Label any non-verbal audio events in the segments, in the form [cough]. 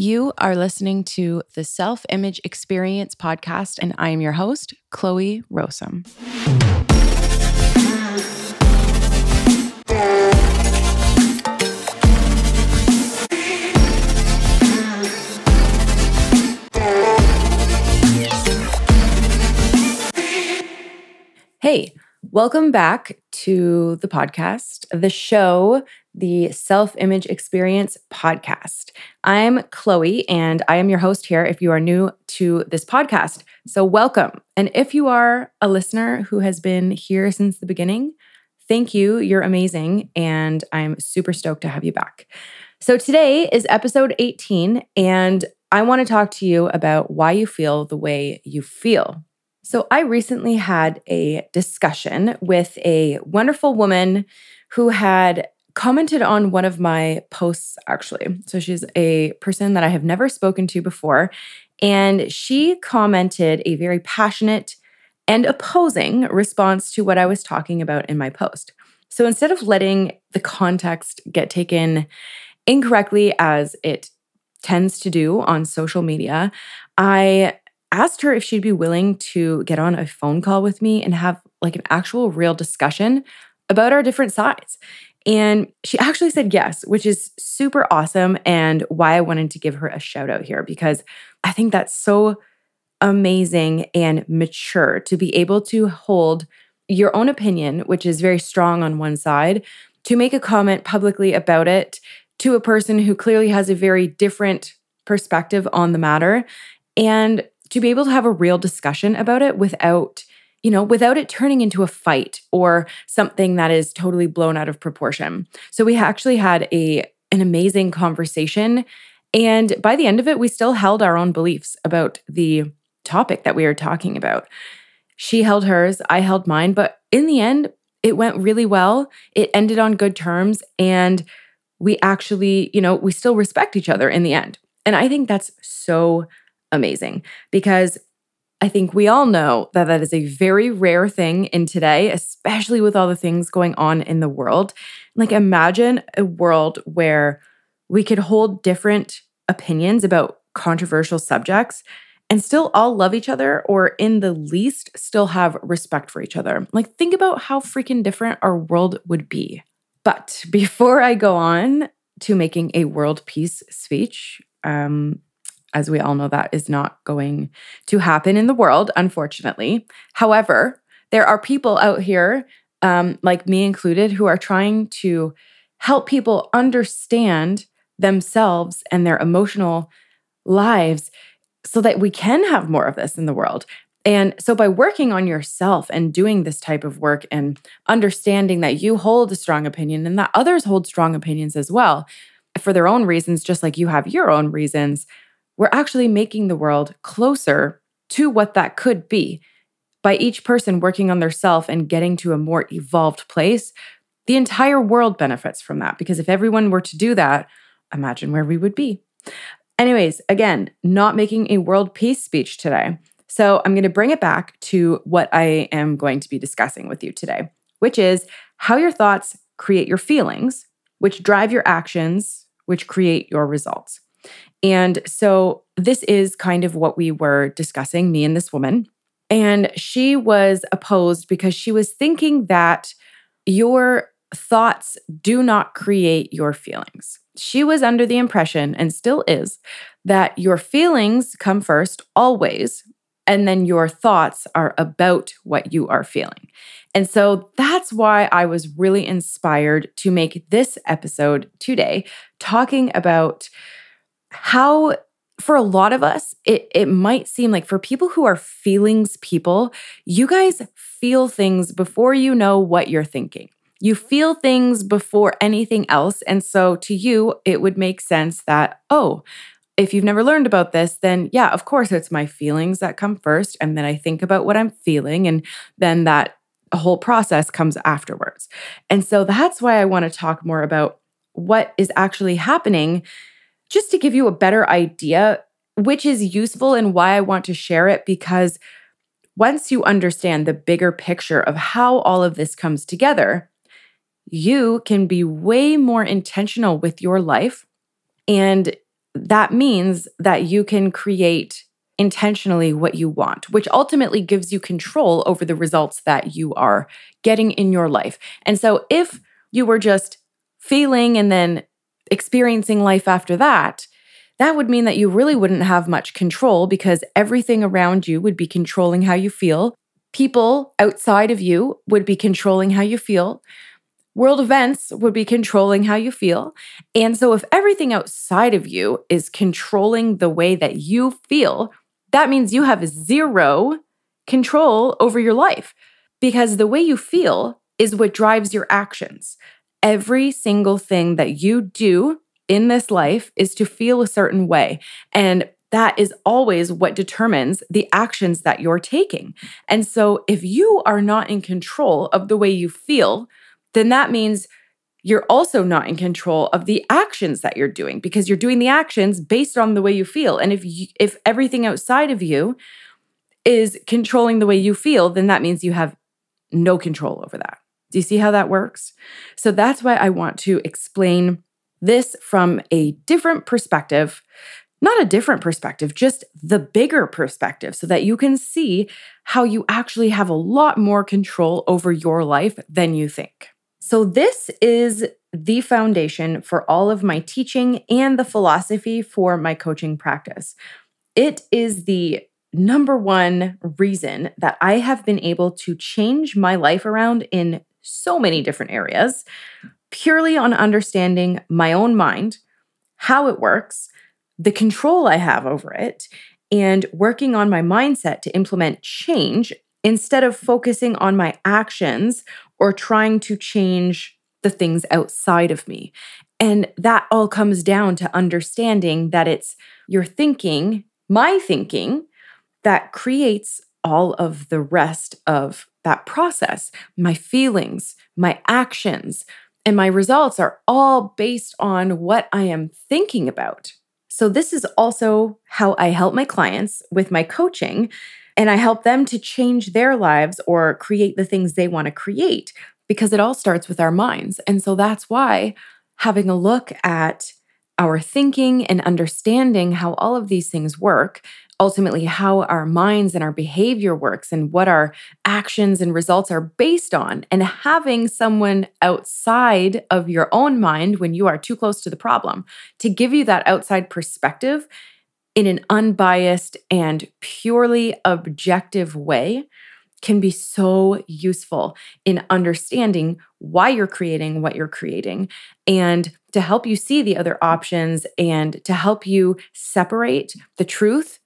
You are listening to the Self Image Experience podcast, and I am your host, Chloe Rowsome. Hey, welcome back to the podcast, the show, the Self Image Experience podcast. I'm Chloe, and I am your host here if you are new to this podcast. So, welcome. And if you are a listener who has been here since the beginning, thank you. You're amazing. And I'm super stoked to have you back. So, today is episode 18, and I want to talk to you about why you feel the way you feel. So, I recently had a discussion with a wonderful woman who had commented on one of my posts, actually. So, she's a person that I have never spoken to before. And she commented a very passionate and opposing response to what I was talking about in my post. So, instead of letting the context get taken incorrectly as it tends to do on social media, I asked her if she'd be willing to get on a phone call with me and have like an actual real discussion about our different sides. And she actually said yes, which is super awesome and why I wanted to give her a shout out here because I think that's so amazing and mature to be able to hold your own opinion, which is very strong on one side, to make a comment publicly about it to a person who clearly has a very different perspective on the matter and to be able to have a real discussion about it without you know without it turning into a fight or something that is totally blown out of proportion. So we actually had a an amazing conversation and by the end of it we still held our own beliefs about the topic that we were talking about. She held hers i held mine but in the end it went really well. It ended on good terms and we actually you know we still respect each other in the end. And i think that's so amazing because I think we all know that that is a very rare thing in today, especially with all the things going on in the world. Like, imagine a world where we could hold different opinions about controversial subjects and still all love each other, or in the least, still have respect for each other. Like, think about how freaking different our world would be. But before I go on to making a world peace speech, um, as we all know, that is not going to happen in the world, unfortunately. However, there are people out here, um, like me included, who are trying to help people understand themselves and their emotional lives so that we can have more of this in the world. And so, by working on yourself and doing this type of work and understanding that you hold a strong opinion and that others hold strong opinions as well for their own reasons, just like you have your own reasons, we're actually making the world closer to what that could be. By each person working on their self and getting to a more evolved place, the entire world benefits from that. Because if everyone were to do that, imagine where we would be. Anyways, again, not making a world peace speech today. So I'm going to bring it back to what I am going to be discussing with you today, which is how your thoughts create your feelings, which drive your actions, which create your results. And so this is kind of what we were discussing, me and this woman. And she was opposed because she was thinking that your thoughts do not create your feelings. She was under the impression, and still is, that your feelings come first always, and then your thoughts are about what you are feeling. And so that's why I was really inspired to make this episode today, talking about how for a lot of us, it, it might seem like for people who are feelings people, you guys feel things before you know what you're thinking. You feel things before anything else. And so to you, it would make sense that, oh, if you've never learned about this, then yeah, of course, it's my feelings that come first. And then I think about what I'm feeling. And then that whole process comes afterwards. And so that's why I want to talk more about what is actually happening just to give you a better idea, which is useful and why I want to share it because once you understand the bigger picture of how all of this comes together, you can be way more intentional with your life. And that means that you can create intentionally what you want, which ultimately gives you control over the results that you are getting in your life. And so if you were just feeling and then experiencing life after that, that would mean that you really wouldn't have much control because everything around you would be controlling how you feel. People outside of you would be controlling how you feel. World events would be controlling how you feel. And so, if everything outside of you is controlling the way that you feel, that means you have zero control over your life because the way you feel is what drives your actions. Every single thing that you do in this life is to feel a certain way. And that is always what determines the actions that you're taking. And so, if you are not in control of the way you feel, then that means you're also not in control of the actions that you're doing because you're doing the actions based on the way you feel. And if you, if everything outside of you is controlling the way you feel, then that means you have no control over that. Do you see how that works? So that's why I want to explain this from a different perspective, not a different perspective, just the bigger perspective, so that you can see how you actually have a lot more control over your life than you think. So, this is the foundation for all of my teaching and the philosophy for my coaching practice. It is the number one reason that I have been able to change my life around in so many different areas, purely on understanding my own mind, how it works, the control I have over it, and working on my mindset to implement change instead of focusing on my actions or trying to change the things outside of me. And that all comes down to understanding that it's your thinking, my thinking, that creates all of the rest of that process. My feelings, my actions, and my results are all based on what I am thinking about. So, this is also how I help my clients with my coaching and I help them to change their lives or create the things they want to create because it all starts with our minds. And so that's why having a look at our thinking and understanding how all of these things work, ultimately, how our minds and our behavior works, and what our actions and results are based on, and having someone outside of your own mind when you are too close to the problem to give you that outside perspective in an unbiased and purely objective way can be so useful in understanding why you're creating what you're creating and to help you see the other options and to help you separate the truth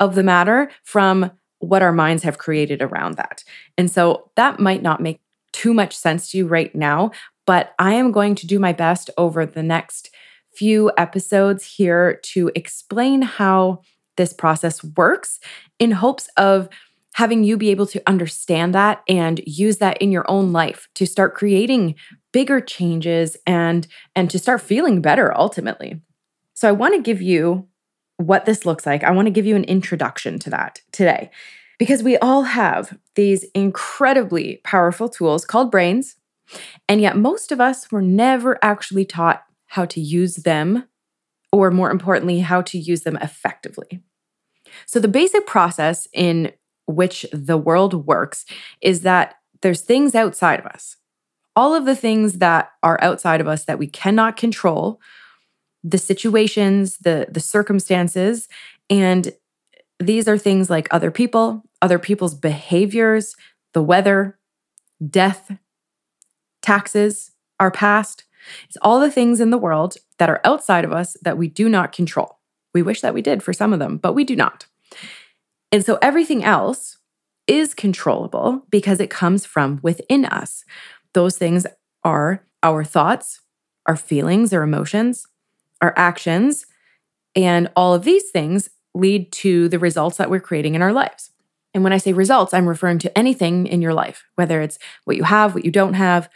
of the matter from what our minds have created around that. And so that might not make too much sense to you right now, but I am going to do my best over the next few episodes here to explain how this process works in hopes of having you be able to understand that and use that in your own life to start creating bigger changes and and to start feeling better ultimately. So I want to give you what this looks like. I want to give you an introduction to that today because we all have these incredibly powerful tools called brains and yet most of us were never actually taught how to use them, or more importantly, how to use them effectively. So, the basic process in which the world works is that there's things outside of us. All of the things that are outside of us that we cannot control, the situations, the, the circumstances, and these are things like other people, other people's behaviors, the weather, death, taxes, our past, it's all the things in the world that are outside of us that we do not control. We wish that we did for some of them, but we do not. And so everything else is controllable because it comes from within us. Those things are our thoughts, our feelings, our emotions, our actions, and all of these things lead to the results that we're creating in our lives. And when I say results, I'm referring to anything in your life, whether it's what you have, what you don't have,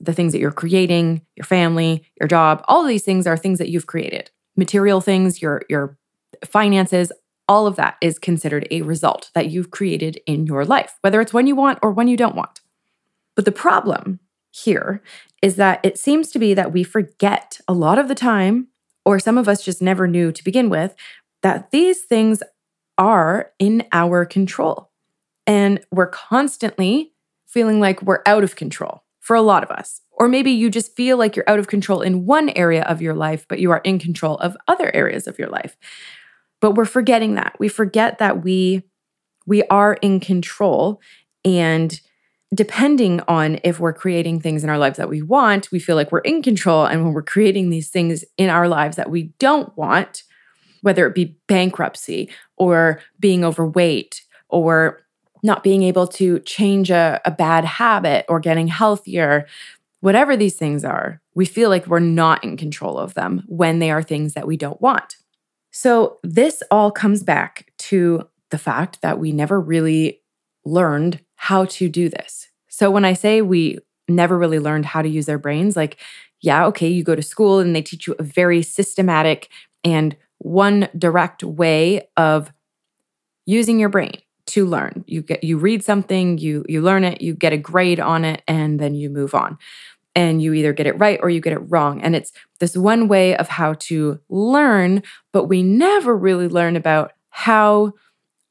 the things that you're creating, your family, your job, all of these things are things that you've created. Material things, your your finances, all of that is considered a result that you've created in your life, whether it's when you want or when you don't want. But the problem here is that it seems to be that we forget a lot of the time or some of us just never knew to begin with, that these things are in our control. And we're constantly feeling like we're out of control for a lot of us. Or maybe you just feel like you're out of control in one area of your life, but you are in control of other areas of your life. But we're forgetting that. We forget that we we are in control and depending on if we're creating things in our lives that we want, we feel like we're in control. And when we're creating these things in our lives that we don't want, whether it be bankruptcy or being overweight or not being able to change a, a bad habit or getting healthier, whatever these things are, we feel like we're not in control of them when they are things that we don't want. So, this all comes back to the fact that we never really learned how to do this. So when I say we never really learned how to use our brains, like, yeah, okay, you go to school and they teach you a very systematic and one direct way of using your brain to learn. You get you read something, you you learn it, you get a grade on it and then you move on. And you either get it right or you get it wrong. And it's this one way of how to learn, but we never really learn about how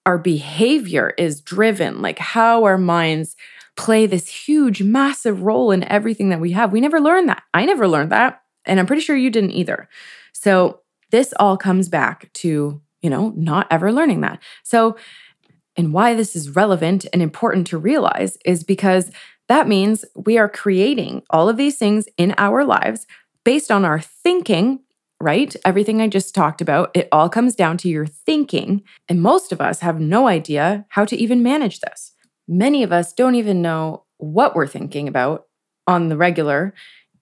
our behavior is driven, like how our minds play this huge, massive role in everything that we have. We never learned that. I never learned that. And I'm pretty sure you didn't either. So this all comes back to, you know, not ever learning that. So, and why this is relevant and important to realize is because that means we are creating all of these things in our lives based on our thinking right? Everything I just talked about, it all comes down to your thinking. And most of us have no idea how to even manage this. Many of us don't even know what we're thinking about on the regular.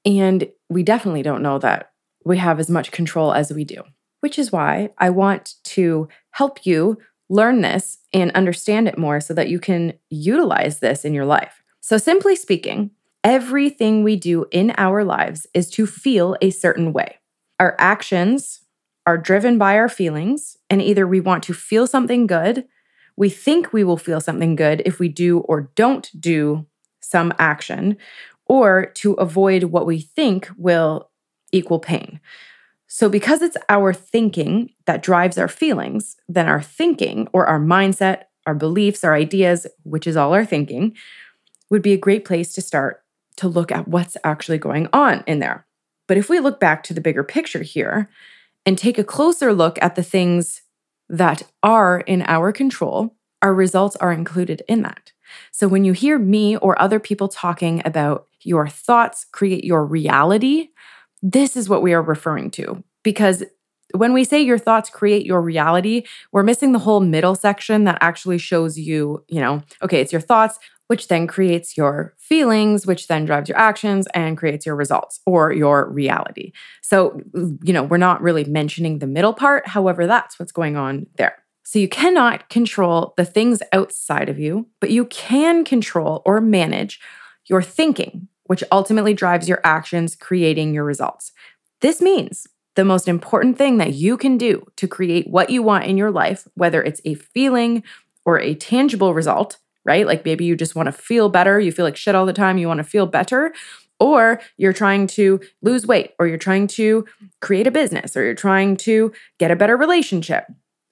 And we definitely don't know that we have as much control as we do, which is why I want to help you learn this and understand it more so that you can utilize this in your life. So, simply speaking, everything we do in our lives is to feel a certain way. Our actions are driven by our feelings, and either we want to feel something good, we think we will feel something good if we do or don't do some action, or to avoid what we think will equal pain. So, because it's our thinking that drives our feelings, then our thinking or our mindset, our beliefs, our ideas, which is all our thinking, would be a great place to start to look at what's actually going on in there. But if we look back to the bigger picture here and take a closer look at the things that are in our control, our results are included in that. So when you hear me or other people talking about your thoughts create your reality, this is what we are referring to. Because when we say your thoughts create your reality, we're missing the whole middle section that actually shows you, you know, okay, it's your thoughts which then creates your feelings, which then drives your actions and creates your results or your reality. So, you know, we're not really mentioning the middle part. However, that's what's going on there. So, you cannot control the things outside of you, but you can control or manage your thinking, which ultimately drives your actions, creating your results. This means the most important thing that you can do to create what you want in your life, whether it's a feeling or a tangible result, right? Like maybe you just want to feel better, you feel like shit all the time, you want to feel better, or you're trying to lose weight, or you're trying to create a business, or you're trying to get a better relationship,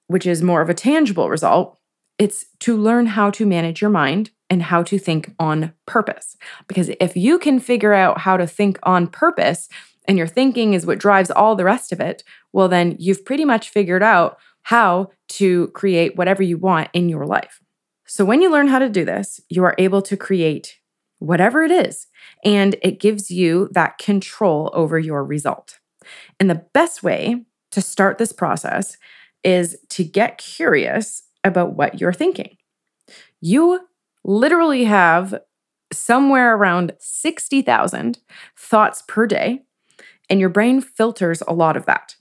which is more of a tangible result. It's to learn how to manage your mind and how to think on purpose. Because if you can figure out how to think on purpose, and your thinking is what drives all the rest of it, well, then you've pretty much figured out how to create whatever you want in your life. So, when you learn how to do this, you are able to create whatever it is, and it gives you that control over your result. And the best way to start this process is to get curious about what you're thinking. You literally have somewhere around 60,000 thoughts per day, and your brain filters a lot of that.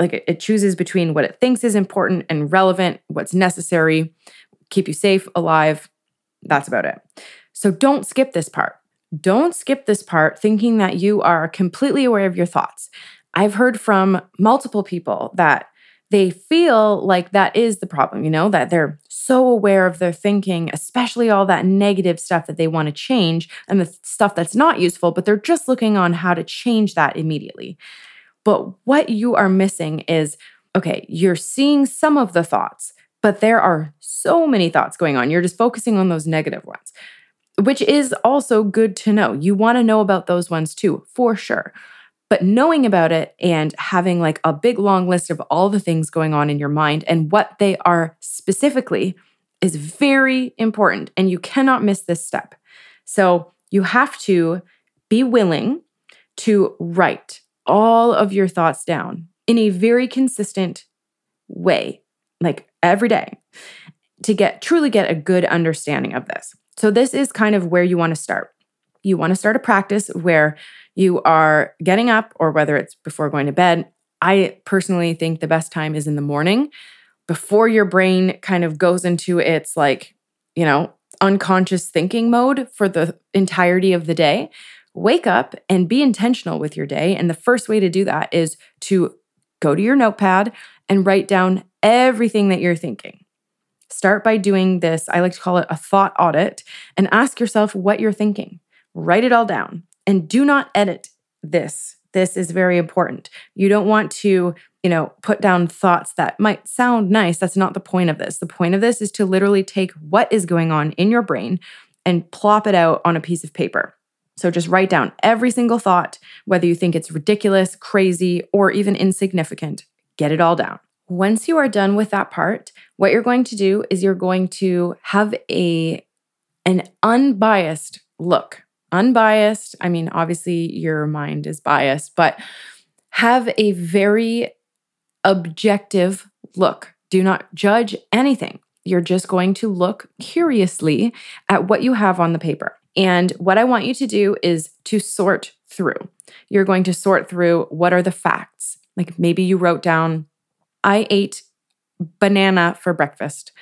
Like it, chooses between what it thinks is important and relevant, what's necessary, keep you safe, alive. That's about it. So don't skip this part. Don't skip this part thinking that you are completely aware of your thoughts. I've heard from multiple people that they feel like that is the problem, you know, that they're so aware of their thinking, especially all that negative stuff that they want to change and the stuff that's not useful, but they're just looking on how to change that immediately. But what you are missing is okay, you're seeing some of the thoughts, but there are so many thoughts going on. You're just focusing on those negative ones, which is also good to know. You want to know about those ones too, for sure. But knowing about it and having like a big long list of all the things going on in your mind and what they are specifically is very important. And you cannot miss this step. So you have to be willing to write all of your thoughts down in a very consistent way, like every day, to get truly get a good understanding of this. So this is kind of where you want to start. You want to start a practice where you are getting up or whether it's before going to bed. I personally think the best time is in the morning before your brain kind of goes into its like, you know, unconscious thinking mode for the entirety of the day. Wake up and be intentional with your day. And the first way to do that is to go to your notepad and write down everything that you're thinking. Start by doing this. I like to call it a thought audit and ask yourself what you're thinking. Write it all down. And do not edit this. This is very important. You don't want to, you know, put down thoughts that might sound nice. That's not the point of this. The point of this is to literally take what is going on in your brain and plop it out on a piece of paper. So just write down every single thought, whether you think it's ridiculous, crazy, or even insignificant. Get it all down. Once you are done with that part, what you're going to do is you're going to have a an unbiased look unbiased. I mean, obviously, your mind is biased, but have a very objective look. Do not judge anything. You're just going to look curiously at what you have on the paper. And what I want you to do is to sort through. You're going to sort through what are the facts. Like maybe you wrote down, I ate banana for breakfast.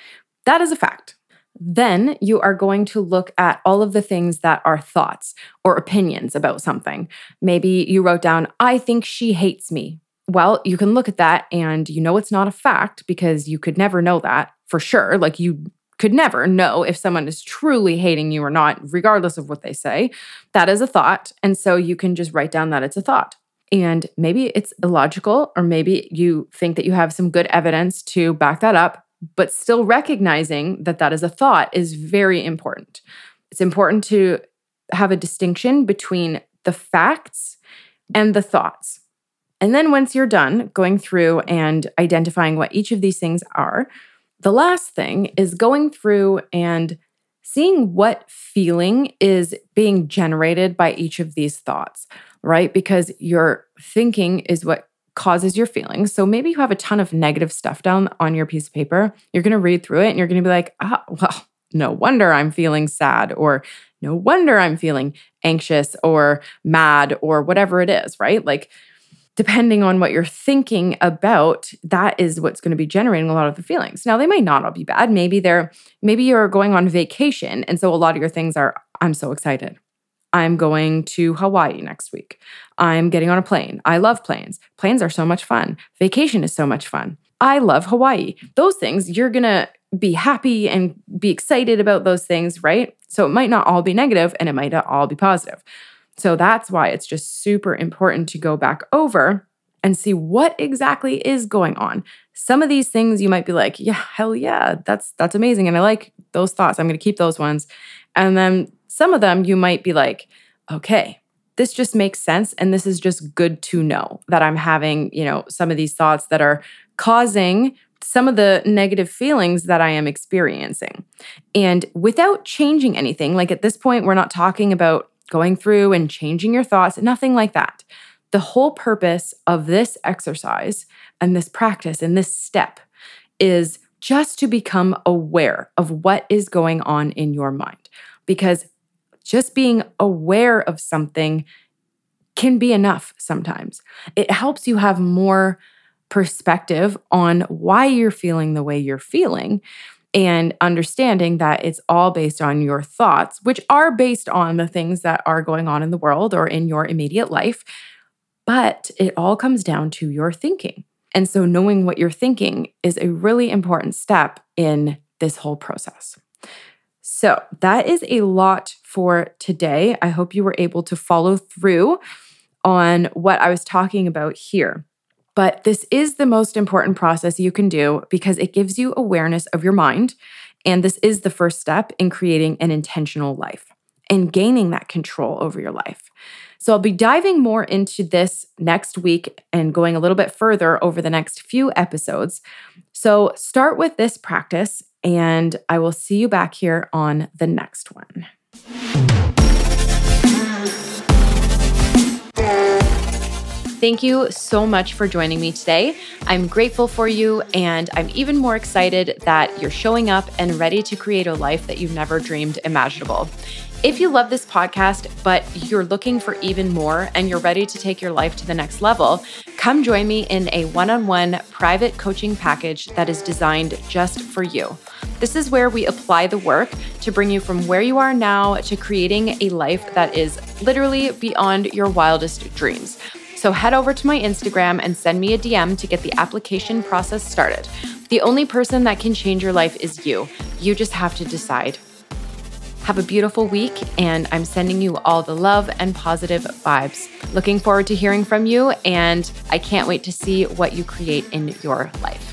That is a fact. Then you are going to look at all of the things that are thoughts or opinions about something. Maybe you wrote down, I think she hates me. Well, you can look at that and you know it's not a fact because you could never know that for sure. Like you could never know if someone is truly hating you or not, regardless of what they say. That is a thought. And so you can just write down that it's a thought. And maybe it's illogical, or maybe you think that you have some good evidence to back that up but still recognizing that that is a thought is very important. It's important to have a distinction between the facts and the thoughts. And then once you're done going through and identifying what each of these things are, the last thing is going through and seeing what feeling is being generated by each of these thoughts, right? Because your thinking is what causes your feelings. So maybe you have a ton of negative stuff down on your piece of paper. You're going to read through it and you're going to be like, ah, [laughs] well, no wonder I'm feeling sad, or no wonder I'm feeling anxious or mad or whatever it is, right? Like, depending on what you're thinking about, that is what's going to be generating a lot of the feelings. Now, they might not all be bad. Maybe they're, maybe you're going on vacation. And so a lot of your things are, I'm so excited. I'm going to Hawaii next week. I'm getting on a plane. I love planes. Planes are so much fun. Vacation is so much fun. I love Hawaii. Those things, you're going to be happy and be excited about those things, right? So it might not all be negative and it might not all be positive. So that's why it's just super important to go back over and see what exactly is going on. Some of these things you might be like, yeah, hell yeah, that's that's amazing and I like those thoughts. I'm going to keep those ones. And then some of them you might be like, okay, this just makes sense. And this is just good to know that I'm having, you know, some of these thoughts that are causing some of the negative feelings that I am experiencing. And without changing anything, like at this point, we're not talking about going through and changing your thoughts, nothing like that. The whole purpose of this exercise and this practice and this step is just to become aware of what is going on in your mind. Because just being aware of something can be enough sometimes. It helps you have more perspective on why you're feeling the way you're feeling and understanding that it's all based on your thoughts, which are based on the things that are going on in the world or in your immediate life. But it all comes down to your thinking. And so, knowing what you're thinking is a really important step in this whole process. So, that is a lot for today. I hope you were able to follow through. on what I was talking about here. But this is the most important process you can do because it gives you awareness of your mind. And this is the first step in creating an intentional life and gaining that control over your life. So I'll be diving more into this next week and going a little bit further over the next few episodes. So start with this practice, and I will see you back here on the next one. Thank you so much for joining me today. I'm grateful for you, and I'm even more excited that you're showing up and ready to create a life that you've never dreamed imaginable. If you love this podcast, but you're looking for even more and you're ready to take your life to the next level, come join me in a one on one private coaching package that is designed just for you. This is where we apply the work to bring you from where you are now to creating a life that is literally beyond your wildest dreams. So head over to my Instagram and send me a DM to get the application process started. The only person that can change your life is you. You just have to decide. Have a beautiful week, and I'm sending you all the love and positive vibes. Looking forward to hearing from you, and I can't wait to see what you create in your life.